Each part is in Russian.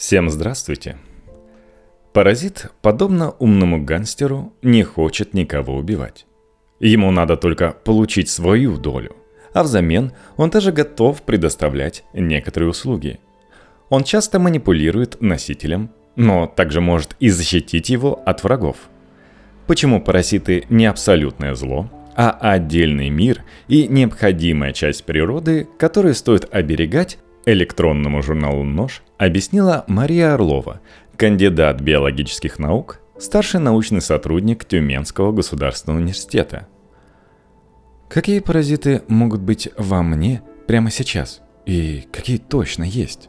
Всем здравствуйте. Паразит, подобно умному гангстеру, не хочет никого убивать. Ему надо только получить свою долю, а взамен он тоже готов предоставлять некоторые услуги. Он часто манипулирует носителем, но также может и защитить его от врагов. Почему паразиты не абсолютное зло, а отдельный мир и необходимая часть природы, которую стоит оберегать, электронному журналу «Нож» объяснила Мария Орлова, кандидат биологических наук, старший научный сотрудник Тюменского государственного университета. Какие паразиты могут быть во мне прямо сейчас? И какие точно есть?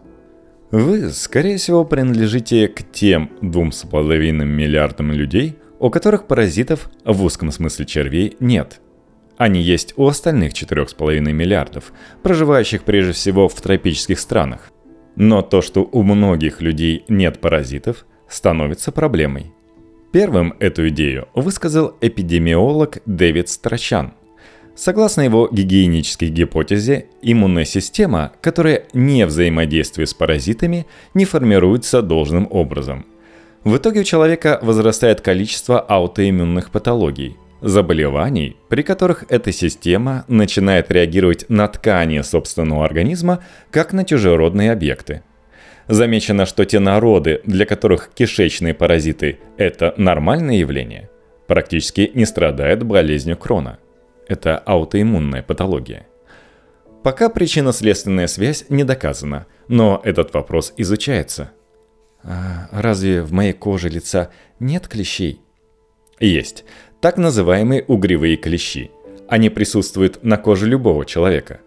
Вы, скорее всего, принадлежите к тем двум с половиной миллиардам людей, у которых паразитов в узком смысле червей нет – они есть у остальных 4,5 миллиардов, проживающих прежде всего в тропических странах. Но то, что у многих людей нет паразитов, становится проблемой. Первым эту идею высказал эпидемиолог Дэвид Страчан. Согласно его гигиенической гипотезе, иммунная система, которая не взаимодействует с паразитами, не формируется должным образом. В итоге у человека возрастает количество аутоиммунных патологий – заболеваний, при которых эта система начинает реагировать на ткани собственного организма как на чужеродные объекты. Замечено, что те народы, для которых кишечные паразиты – это нормальное явление, практически не страдают болезнью Крона. Это аутоиммунная патология. Пока причинно-следственная связь не доказана, но этот вопрос изучается. А разве в моей коже лица нет клещей? Есть так называемые угревые клещи. Они присутствуют на коже любого человека.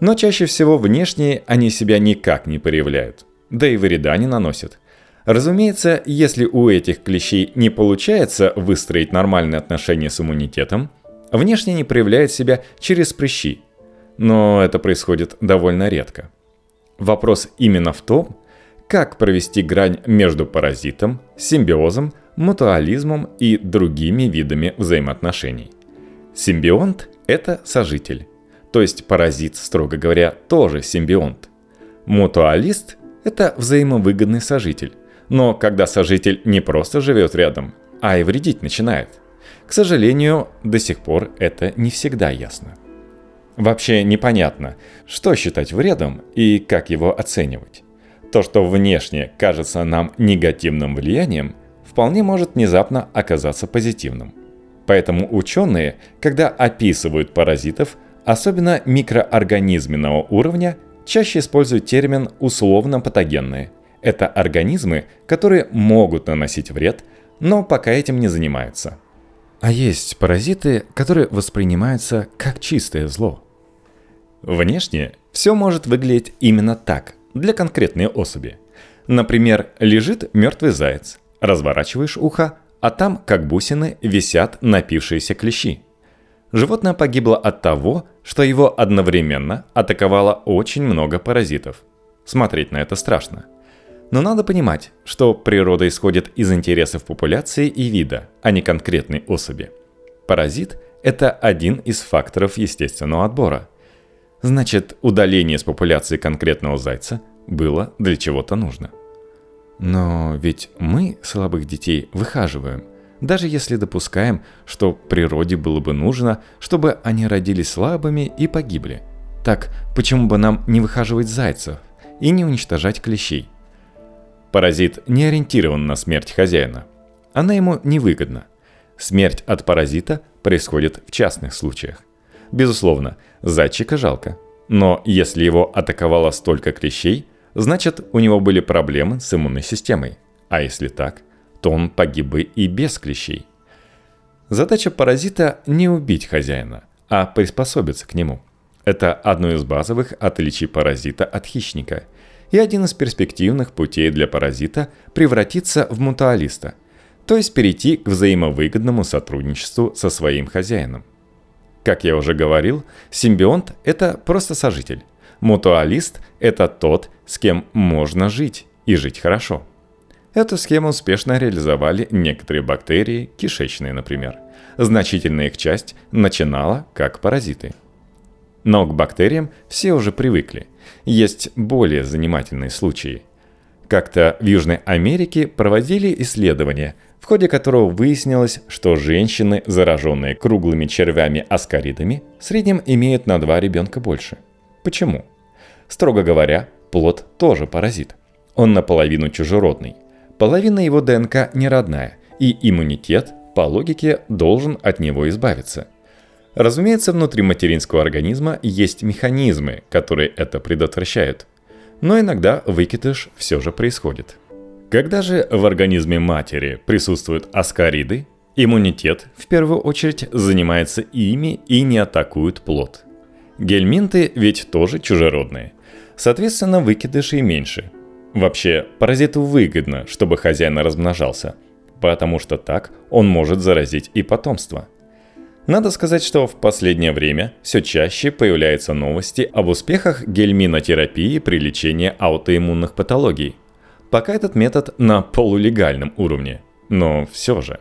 Но чаще всего внешне они себя никак не проявляют, да и вреда не наносят. Разумеется, если у этих клещей не получается выстроить нормальные отношения с иммунитетом, внешне они проявляют себя через прыщи. Но это происходит довольно редко. Вопрос именно в том, как провести грань между паразитом, симбиозом, мутуализмом и другими видами взаимоотношений. Симбионт – это сожитель, то есть паразит, строго говоря, тоже симбионт. Мутуалист – это взаимовыгодный сожитель, но когда сожитель не просто живет рядом, а и вредить начинает. К сожалению, до сих пор это не всегда ясно. Вообще непонятно, что считать вредом и как его оценивать. То, что внешне кажется нам негативным влиянием, вполне может внезапно оказаться позитивным. Поэтому ученые, когда описывают паразитов, особенно микроорганизменного уровня, чаще используют термин «условно-патогенные». Это организмы, которые могут наносить вред, но пока этим не занимаются. А есть паразиты, которые воспринимаются как чистое зло. Внешне все может выглядеть именно так, для конкретной особи. Например, лежит мертвый заяц, разворачиваешь ухо, а там, как бусины, висят напившиеся клещи. Животное погибло от того, что его одновременно атаковало очень много паразитов. Смотреть на это страшно. Но надо понимать, что природа исходит из интересов популяции и вида, а не конкретной особи. Паразит – это один из факторов естественного отбора – Значит, удаление с популяции конкретного зайца было для чего-то нужно. Но ведь мы слабых детей выхаживаем, даже если допускаем, что природе было бы нужно, чтобы они родились слабыми и погибли. Так почему бы нам не выхаживать зайцев и не уничтожать клещей? Паразит не ориентирован на смерть хозяина. Она ему невыгодна. Смерть от паразита происходит в частных случаях. Безусловно, зайчика жалко. Но если его атаковало столько клещей, значит у него были проблемы с иммунной системой. А если так, то он погиб бы и без клещей. Задача паразита не убить хозяина, а приспособиться к нему. Это одно из базовых отличий паразита от хищника и один из перспективных путей для паразита превратиться в мутуалиста, то есть перейти к взаимовыгодному сотрудничеству со своим хозяином. Как я уже говорил, симбионт – это просто сожитель. Мутуалист – это тот, с кем можно жить и жить хорошо. Эту схему успешно реализовали некоторые бактерии, кишечные, например. Значительная их часть начинала как паразиты. Но к бактериям все уже привыкли. Есть более занимательные случаи. Как-то в Южной Америке проводили исследование, в ходе которого выяснилось, что женщины, зараженные круглыми червями-аскаридами, в среднем имеют на два ребенка больше. Почему? Строго говоря, плод тоже паразит. Он наполовину чужеродный. Половина его ДНК не родная, и иммунитет, по логике, должен от него избавиться. Разумеется, внутри материнского организма есть механизмы, которые это предотвращают – но иногда выкидыш все же происходит. Когда же в организме матери присутствуют аскариды, иммунитет в первую очередь занимается ими и не атакует плод. Гельминты ведь тоже чужеродные. Соответственно, выкидышей меньше. Вообще, паразиту выгодно, чтобы хозяин размножался, потому что так он может заразить и потомство – надо сказать, что в последнее время все чаще появляются новости об успехах гельминотерапии при лечении аутоиммунных патологий. Пока этот метод на полулегальном уровне, но все же.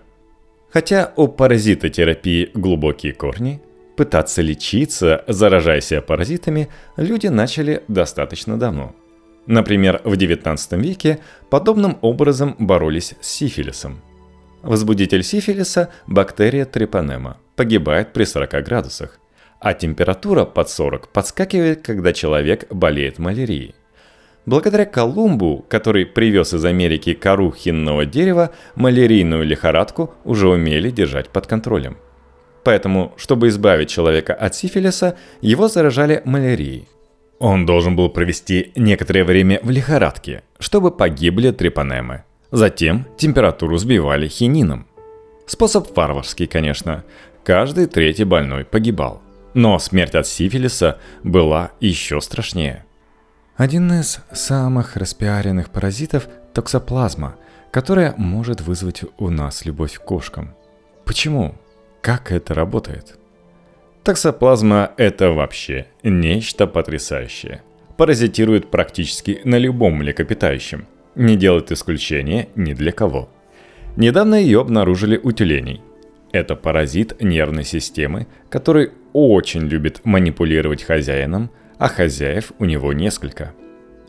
Хотя у паразитотерапии глубокие корни, пытаться лечиться, заражая себя паразитами, люди начали достаточно давно. Например, в 19 веке подобным образом боролись с сифилисом. Возбудитель сифилиса – бактерия трепанема – погибает при 40 градусах, а температура под 40 подскакивает, когда человек болеет малярией. Благодаря Колумбу, который привез из Америки кору хинного дерева, малярийную лихорадку уже умели держать под контролем. Поэтому, чтобы избавить человека от сифилиса, его заражали малярией. Он должен был провести некоторое время в лихорадке, чтобы погибли трепанемы. Затем температуру сбивали хинином. Способ варварский, конечно, каждый третий больной погибал. Но смерть от сифилиса была еще страшнее. Один из самых распиаренных паразитов – токсоплазма, которая может вызвать у нас любовь к кошкам. Почему? Как это работает? Токсоплазма – это вообще нечто потрясающее. Паразитирует практически на любом млекопитающем. Не делает исключения ни для кого. Недавно ее обнаружили у тюленей. Это паразит нервной системы, который очень любит манипулировать хозяином, а хозяев у него несколько.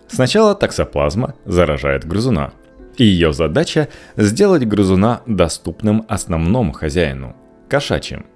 Сначала таксоплазма заражает грызуна. И ее задача – сделать грызуна доступным основному хозяину – кошачьим.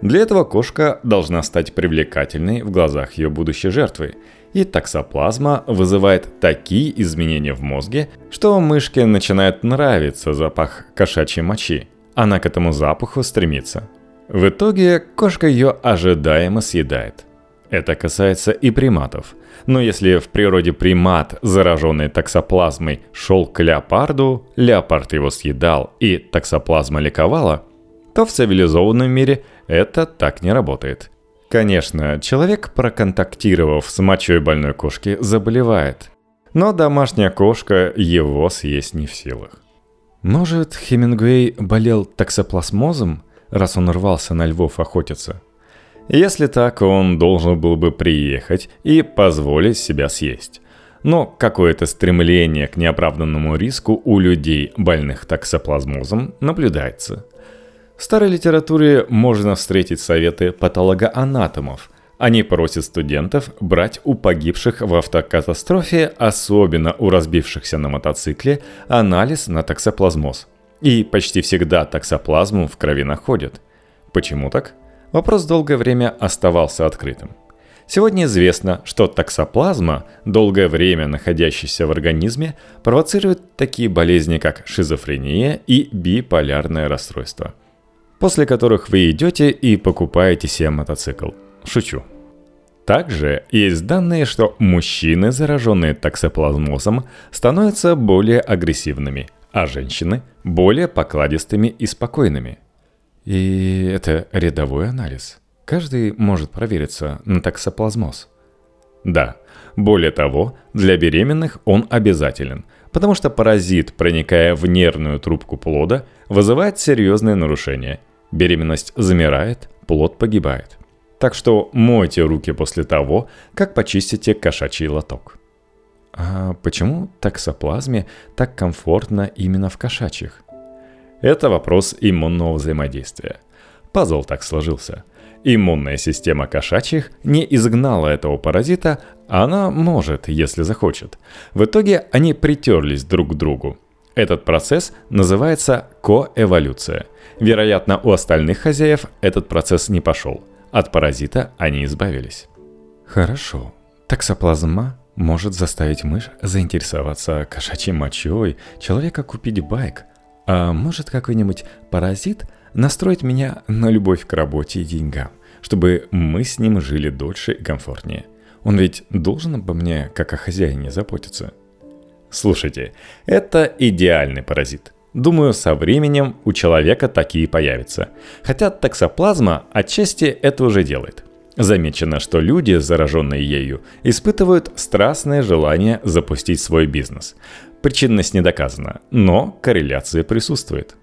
Для этого кошка должна стать привлекательной в глазах ее будущей жертвы, и таксоплазма вызывает такие изменения в мозге, что мышке начинает нравиться запах кошачьей мочи – она к этому запаху стремится. В итоге кошка ее ожидаемо съедает. Это касается и приматов. Но если в природе примат, зараженный таксоплазмой, шел к леопарду, леопард его съедал и таксоплазма ликовала, то в цивилизованном мире это так не работает. Конечно, человек, проконтактировав с мочой больной кошки, заболевает. Но домашняя кошка его съесть не в силах. Может, Хемингуэй болел токсоплазмозом, раз он рвался на львов охотиться? Если так, он должен был бы приехать и позволить себя съесть. Но какое-то стремление к неоправданному риску у людей, больных токсоплазмозом, наблюдается. В старой литературе можно встретить советы патологоанатомов, они просят студентов брать у погибших в автокатастрофе, особенно у разбившихся на мотоцикле, анализ на токсоплазмоз. И почти всегда токсоплазму в крови находят. Почему так? Вопрос долгое время оставался открытым. Сегодня известно, что токсоплазма, долгое время находящаяся в организме, провоцирует такие болезни, как шизофрения и биполярное расстройство, после которых вы идете и покупаете себе мотоцикл. Шучу. Также есть данные, что мужчины, зараженные токсоплазмозом, становятся более агрессивными, а женщины – более покладистыми и спокойными. И это рядовой анализ. Каждый может провериться на токсоплазмоз. Да, более того, для беременных он обязателен, потому что паразит, проникая в нервную трубку плода, вызывает серьезные нарушения. Беременность замирает, плод погибает. Так что мойте руки после того, как почистите кошачий лоток. А почему таксоплазме так комфортно именно в кошачьих? Это вопрос иммунного взаимодействия. Пазл так сложился. Иммунная система кошачьих не изгнала этого паразита, Она может, если захочет. В итоге они притерлись друг к другу. Этот процесс называется коэволюция. Вероятно, у остальных хозяев этот процесс не пошел. От паразита они избавились. Хорошо. Таксоплазма может заставить мышь заинтересоваться кошачьей мочой, человека купить байк. А может какой-нибудь паразит настроить меня на любовь к работе и деньгам, чтобы мы с ним жили дольше и комфортнее. Он ведь должен обо мне, как о хозяине, заботиться. Слушайте, это идеальный паразит. Думаю, со временем у человека такие появятся. Хотя таксоплазма отчасти это уже делает. Замечено, что люди, зараженные ею, испытывают страстное желание запустить свой бизнес. Причинность не доказана, но корреляция присутствует.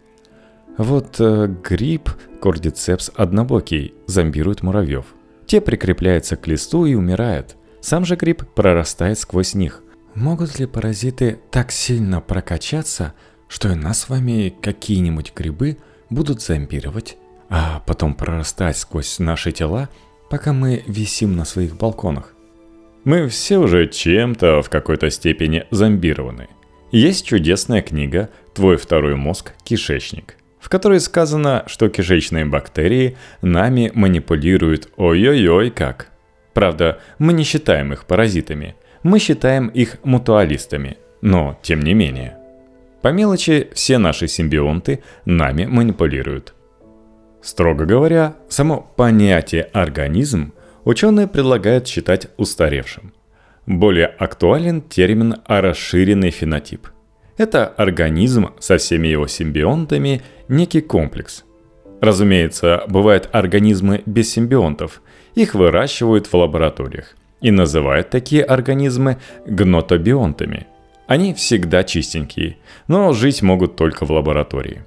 Вот э, гриб кордицепс однобокий зомбирует муравьев. Те прикрепляются к листу и умирают. Сам же гриб прорастает сквозь них. Могут ли паразиты так сильно прокачаться, что и нас с вами какие-нибудь грибы будут зомбировать, а потом прорастать сквозь наши тела, пока мы висим на своих балконах? Мы все уже чем-то в какой-то степени зомбированы. Есть чудесная книга «Твой второй мозг – кишечник», в которой сказано, что кишечные бактерии нами манипулируют ой-ой-ой как. Правда, мы не считаем их паразитами, мы считаем их мутуалистами, но тем не менее. По мелочи все наши симбионты нами манипулируют. Строго говоря, само понятие «организм» ученые предлагают считать устаревшим. Более актуален термин «расширенный фенотип». Это организм со всеми его симбионтами, некий комплекс. Разумеется, бывают организмы без симбионтов. Их выращивают в лабораториях и называют такие организмы гнотобионтами. Они всегда чистенькие, но жить могут только в лаборатории.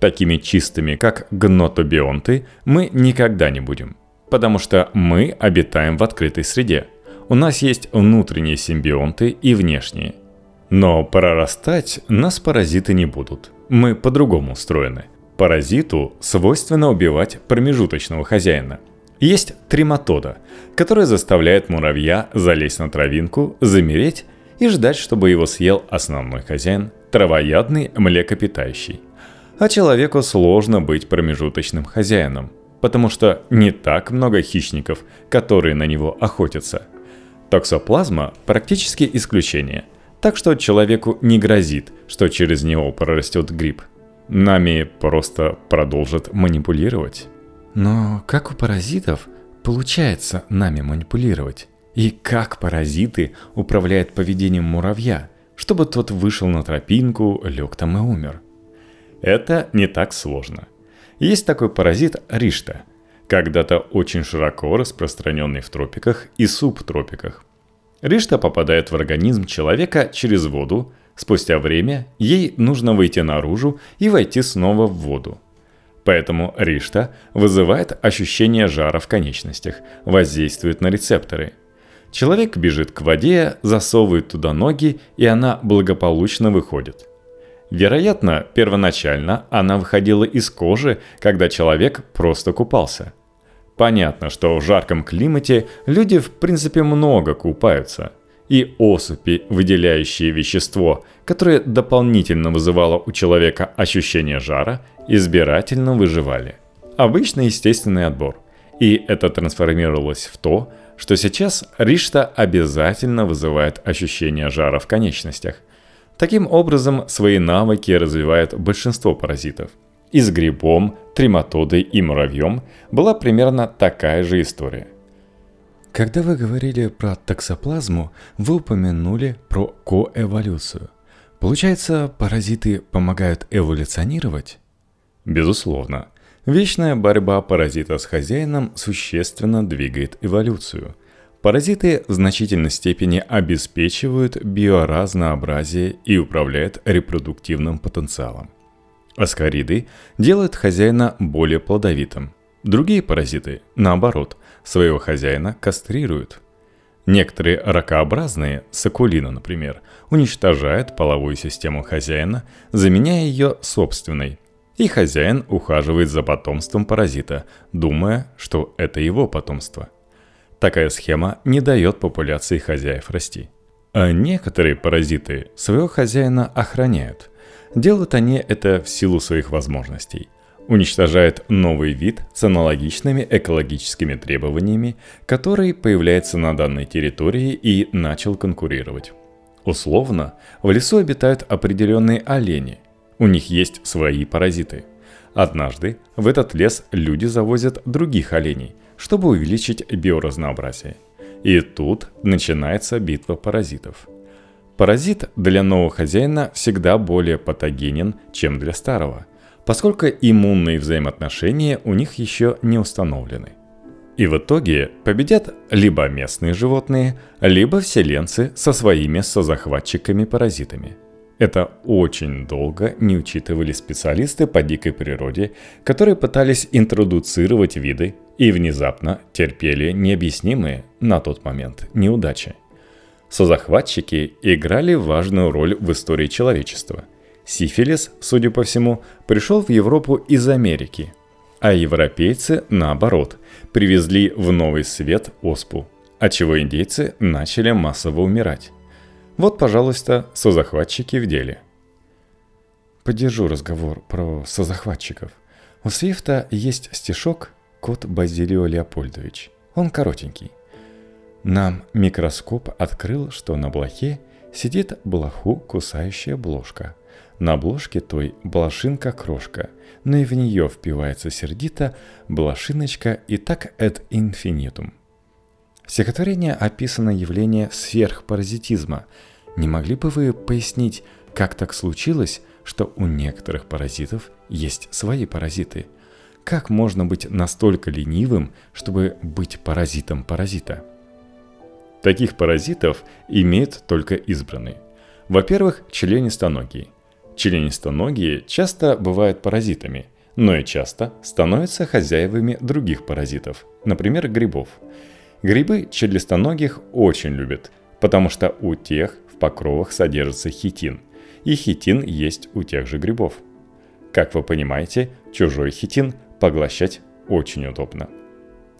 Такими чистыми, как гнотобионты, мы никогда не будем, потому что мы обитаем в открытой среде. У нас есть внутренние симбионты и внешние. Но прорастать нас паразиты не будут. Мы по-другому устроены. Паразиту свойственно убивать промежуточного хозяина – есть трематода, которая заставляет муравья залезть на травинку, замереть и ждать, чтобы его съел основной хозяин, травоядный млекопитающий. А человеку сложно быть промежуточным хозяином, потому что не так много хищников, которые на него охотятся. Токсоплазма практически исключение, так что человеку не грозит, что через него прорастет гриб. Нами просто продолжат манипулировать. Но как у паразитов получается нами манипулировать? И как паразиты управляют поведением муравья, чтобы тот вышел на тропинку, лег там и умер? Это не так сложно. Есть такой паразит ришта, когда-то очень широко распространенный в тропиках и субтропиках. Ришта попадает в организм человека через воду, спустя время ей нужно выйти наружу и войти снова в воду – Поэтому ришта вызывает ощущение жара в конечностях, воздействует на рецепторы. Человек бежит к воде, засовывает туда ноги, и она благополучно выходит. Вероятно, первоначально она выходила из кожи, когда человек просто купался. Понятно, что в жарком климате люди в принципе много купаются – и особи, выделяющие вещество, которое дополнительно вызывало у человека ощущение жара, избирательно выживали. Обычный естественный отбор. И это трансформировалось в то, что сейчас ришта обязательно вызывает ощущение жара в конечностях. Таким образом, свои навыки развивает большинство паразитов. И с грибом, трематодой и муравьем была примерно такая же история – когда вы говорили про токсоплазму, вы упомянули про коэволюцию. Получается, паразиты помогают эволюционировать? Безусловно. Вечная борьба паразита с хозяином существенно двигает эволюцию. Паразиты в значительной степени обеспечивают биоразнообразие и управляют репродуктивным потенциалом. Аскариды делают хозяина более плодовитым. Другие паразиты, наоборот, своего хозяина кастрируют. Некоторые ракообразные, сакулина, например, уничтожают половую систему хозяина, заменяя ее собственной. И хозяин ухаживает за потомством паразита, думая, что это его потомство. такая схема не дает популяции хозяев расти. А некоторые паразиты своего хозяина охраняют. Делают они это в силу своих возможностей. Уничтожают новый вид с аналогичными экологическими требованиями, который появляется на данной территории и начал конкурировать. Условно, в лесу обитают определенные олени. У них есть свои паразиты. Однажды в этот лес люди завозят других оленей, чтобы увеличить биоразнообразие. И тут начинается битва паразитов. Паразит для нового хозяина всегда более патогенен, чем для старого, поскольку иммунные взаимоотношения у них еще не установлены. И в итоге победят либо местные животные, либо вселенцы со своими созахватчиками-паразитами. Это очень долго не учитывали специалисты по дикой природе, которые пытались интродуцировать виды и внезапно терпели необъяснимые на тот момент неудачи. Созахватчики играли важную роль в истории человечества. Сифилис, судя по всему, пришел в Европу из Америки, а европейцы, наоборот, привезли в новый свет оспу, отчего индейцы начали массово умирать. Вот, пожалуйста, созахватчики в деле. Поддержу разговор про созахватчиков. У Свифта есть стишок «Кот Базилио Леопольдович». Он коротенький. Нам микроскоп открыл, что на блохе сидит блоху кусающая бложка. На бложке той блошинка-крошка, но и в нее впивается сердито блошиночка и так эт инфинитум. В стихотворении описано явление сверхпаразитизма – не могли бы вы пояснить, как так случилось, что у некоторых паразитов есть свои паразиты? Как можно быть настолько ленивым, чтобы быть паразитом паразита? Таких паразитов имеют только избранные. Во-первых, членистоногие. Членистоногие часто бывают паразитами, но и часто становятся хозяевами других паразитов, например, грибов. Грибы членистоногих очень любят, потому что у тех покровах содержится хитин, и хитин есть у тех же грибов. Как вы понимаете, чужой хитин поглощать очень удобно.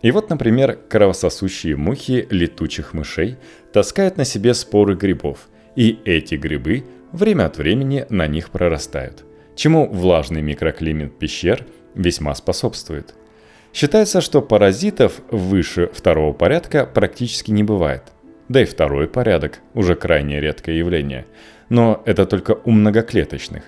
И вот, например, кровососущие мухи летучих мышей таскают на себе споры грибов, и эти грибы время от времени на них прорастают, чему влажный микроклимат пещер весьма способствует. Считается, что паразитов выше второго порядка практически не бывает – да и второй порядок – уже крайне редкое явление. Но это только у многоклеточных.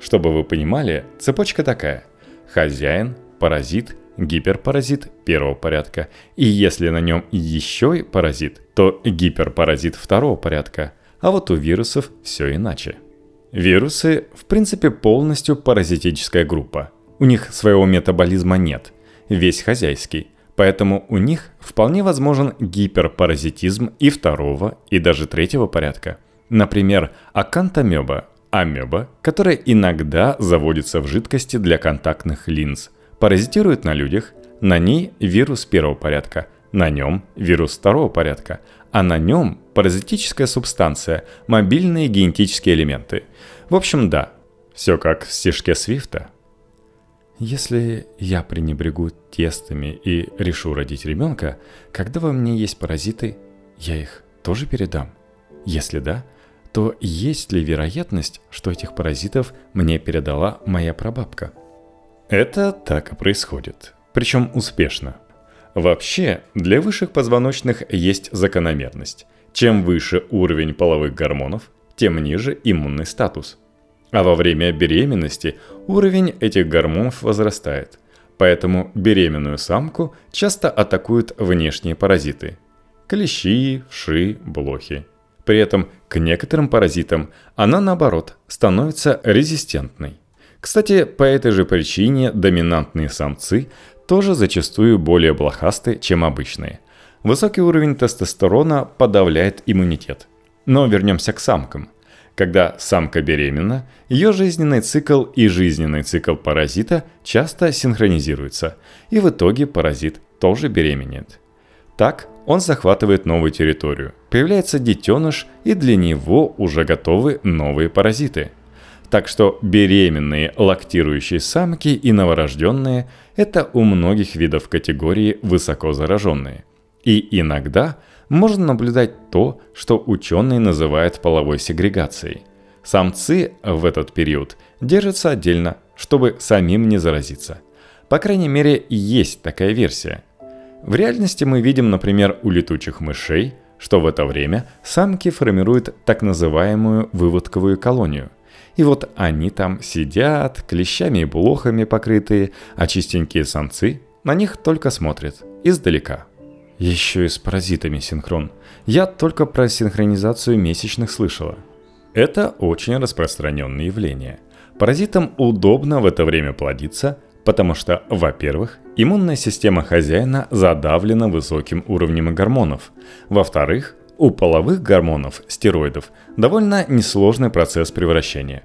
Чтобы вы понимали, цепочка такая. Хозяин, паразит, гиперпаразит первого порядка. И если на нем еще и паразит, то гиперпаразит второго порядка. А вот у вирусов все иначе. Вирусы, в принципе, полностью паразитическая группа. У них своего метаболизма нет. Весь хозяйский. Поэтому у них вполне возможен гиперпаразитизм и второго, и даже третьего порядка. Например, акантомеба, амеба, которая иногда заводится в жидкости для контактных линз, паразитирует на людях, на ней вирус первого порядка, на нем вирус второго порядка, а на нем паразитическая субстанция, мобильные генетические элементы. В общем, да, все как в стишке Свифта. Если я пренебрегу тестами и решу родить ребенка, когда во мне есть паразиты, я их тоже передам? Если да, то есть ли вероятность, что этих паразитов мне передала моя прабабка? Это так и происходит. Причем успешно. Вообще, для высших позвоночных есть закономерность. Чем выше уровень половых гормонов, тем ниже иммунный статус – а во время беременности уровень этих гормонов возрастает. Поэтому беременную самку часто атакуют внешние паразиты – клещи, вши, блохи. При этом к некоторым паразитам она, наоборот, становится резистентной. Кстати, по этой же причине доминантные самцы тоже зачастую более блохасты, чем обычные. Высокий уровень тестостерона подавляет иммунитет. Но вернемся к самкам – когда самка беременна, ее жизненный цикл и жизненный цикл паразита часто синхронизируются, и в итоге паразит тоже беременеет. Так он захватывает новую территорию, появляется детеныш, и для него уже готовы новые паразиты. Так что беременные лактирующие самки и новорожденные – это у многих видов категории высоко зараженные. И иногда можно наблюдать то, что ученые называют половой сегрегацией. Самцы в этот период держатся отдельно, чтобы самим не заразиться. По крайней мере, есть такая версия. В реальности мы видим, например, у летучих мышей, что в это время самки формируют так называемую выводковую колонию. И вот они там сидят, клещами и блохами покрытые, а чистенькие самцы на них только смотрят, издалека – еще и с паразитами синхрон. Я только про синхронизацию месячных слышала. Это очень распространенное явление. Паразитам удобно в это время плодиться, потому что, во-первых, иммунная система хозяина задавлена высоким уровнем гормонов. Во-вторых, у половых гормонов, стероидов, довольно несложный процесс превращения.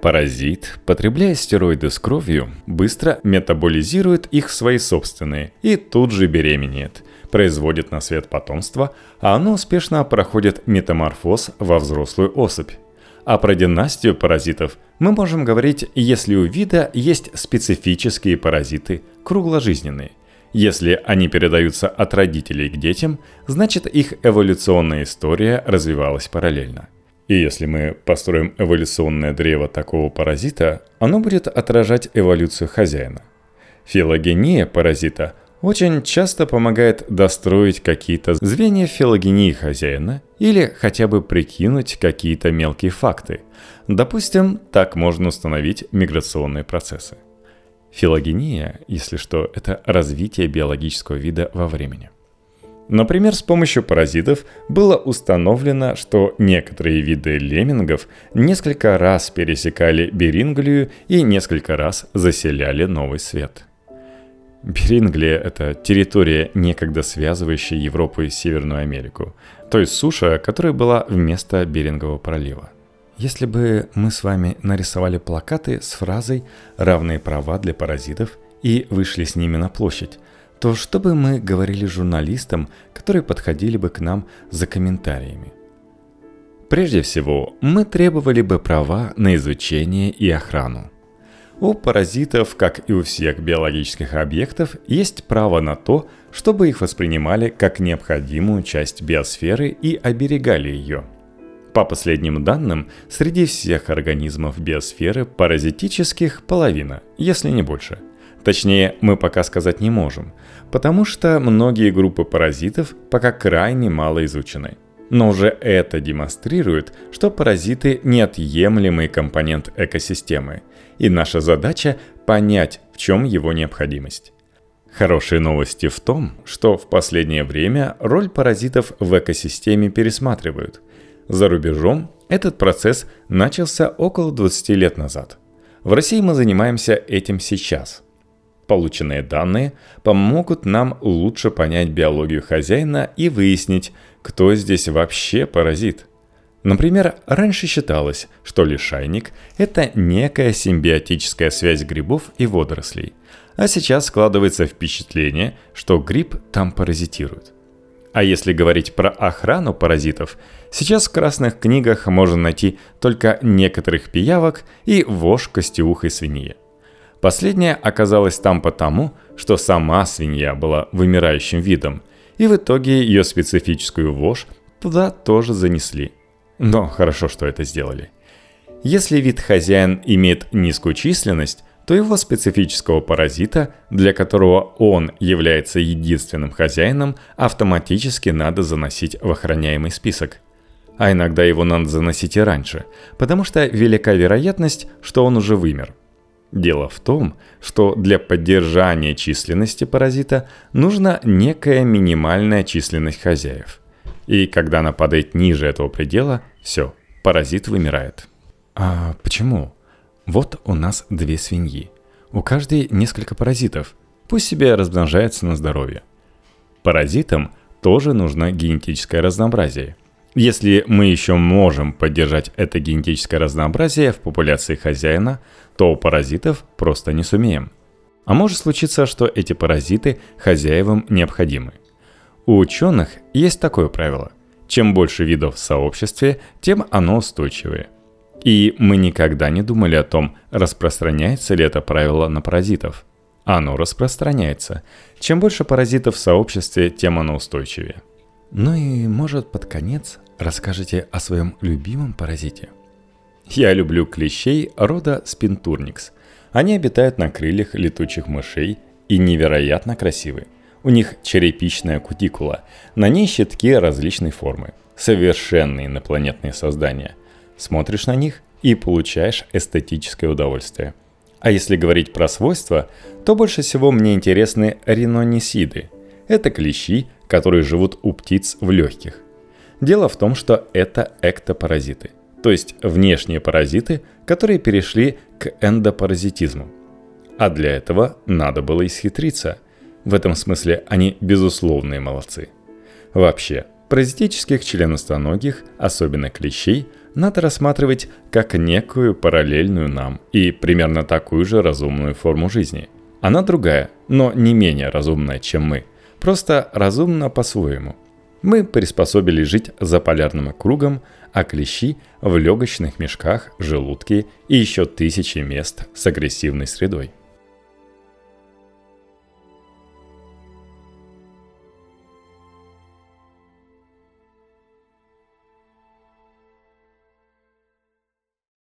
Паразит, потребляя стероиды с кровью, быстро метаболизирует их в свои собственные и тут же беременеет – производит на свет потомство, а оно успешно проходит метаморфоз во взрослую особь. А про династию паразитов мы можем говорить, если у вида есть специфические паразиты, кругложизненные. Если они передаются от родителей к детям, значит их эволюционная история развивалась параллельно. И если мы построим эволюционное древо такого паразита, оно будет отражать эволюцию хозяина. Филогения паразита очень часто помогает достроить какие-то звенья филогении хозяина или хотя бы прикинуть какие-то мелкие факты. Допустим, так можно установить миграционные процессы. Филогения, если что, это развитие биологического вида во времени. Например, с помощью паразитов было установлено, что некоторые виды леммингов несколько раз пересекали Беринглию и несколько раз заселяли Новый Свет – Беринглия – это территория, некогда связывающая Европу и Северную Америку, то есть суша, которая была вместо Берингового пролива. Если бы мы с вами нарисовали плакаты с фразой «равные права для паразитов» и вышли с ними на площадь, то что бы мы говорили журналистам, которые подходили бы к нам за комментариями? Прежде всего, мы требовали бы права на изучение и охрану – у паразитов, как и у всех биологических объектов, есть право на то, чтобы их воспринимали как необходимую часть биосферы и оберегали ее. По последним данным, среди всех организмов биосферы паразитических половина, если не больше. Точнее, мы пока сказать не можем, потому что многие группы паразитов пока крайне мало изучены – но уже это демонстрирует, что паразиты – неотъемлемый компонент экосистемы, и наша задача – понять, в чем его необходимость. Хорошие новости в том, что в последнее время роль паразитов в экосистеме пересматривают. За рубежом этот процесс начался около 20 лет назад. В России мы занимаемся этим сейчас. Полученные данные помогут нам лучше понять биологию хозяина и выяснить, кто здесь вообще паразит. Например, раньше считалось, что лишайник – это некая симбиотическая связь грибов и водорослей, а сейчас складывается впечатление, что гриб там паразитирует. А если говорить про охрану паразитов, сейчас в красных книгах можно найти только некоторых пиявок и вошь костеухой свиньи. Последняя оказалась там потому, что сама свинья была вымирающим видом, и в итоге ее специфическую вошь туда тоже занесли. Но хорошо, что это сделали. Если вид хозяин имеет низкую численность, то его специфического паразита, для которого он является единственным хозяином, автоматически надо заносить в охраняемый список. А иногда его надо заносить и раньше, потому что велика вероятность, что он уже вымер – Дело в том, что для поддержания численности паразита нужна некая минимальная численность хозяев. И когда она падает ниже этого предела, все, паразит вымирает. А почему? Вот у нас две свиньи. У каждой несколько паразитов. Пусть себе размножается на здоровье. Паразитам тоже нужно генетическое разнообразие. Если мы еще можем поддержать это генетическое разнообразие в популяции хозяина, то у паразитов просто не сумеем. А может случиться, что эти паразиты хозяевам необходимы. У ученых есть такое правило. Чем больше видов в сообществе, тем оно устойчивее. И мы никогда не думали о том, распространяется ли это правило на паразитов. оно распространяется. Чем больше паразитов в сообществе, тем оно устойчивее. Ну и, может, под конец расскажете о своем любимом паразите? Я люблю клещей рода спинтурникс. Они обитают на крыльях летучих мышей и невероятно красивы. У них черепичная кутикула, на ней щитки различной формы. Совершенные инопланетные создания. Смотришь на них и получаешь эстетическое удовольствие. А если говорить про свойства, то больше всего мне интересны ринонисиды. Это клещи, которые живут у птиц в легких. Дело в том, что это эктопаразиты, то есть внешние паразиты, которые перешли к эндопаразитизму. А для этого надо было исхитриться. В этом смысле они безусловные молодцы. Вообще, паразитических членостоногих, особенно клещей, надо рассматривать как некую параллельную нам и примерно такую же разумную форму жизни. Она другая, но не менее разумная, чем мы – Просто разумно по-своему. Мы приспособились жить за полярным кругом, а клещи в легочных мешках, желудке и еще тысячи мест с агрессивной средой –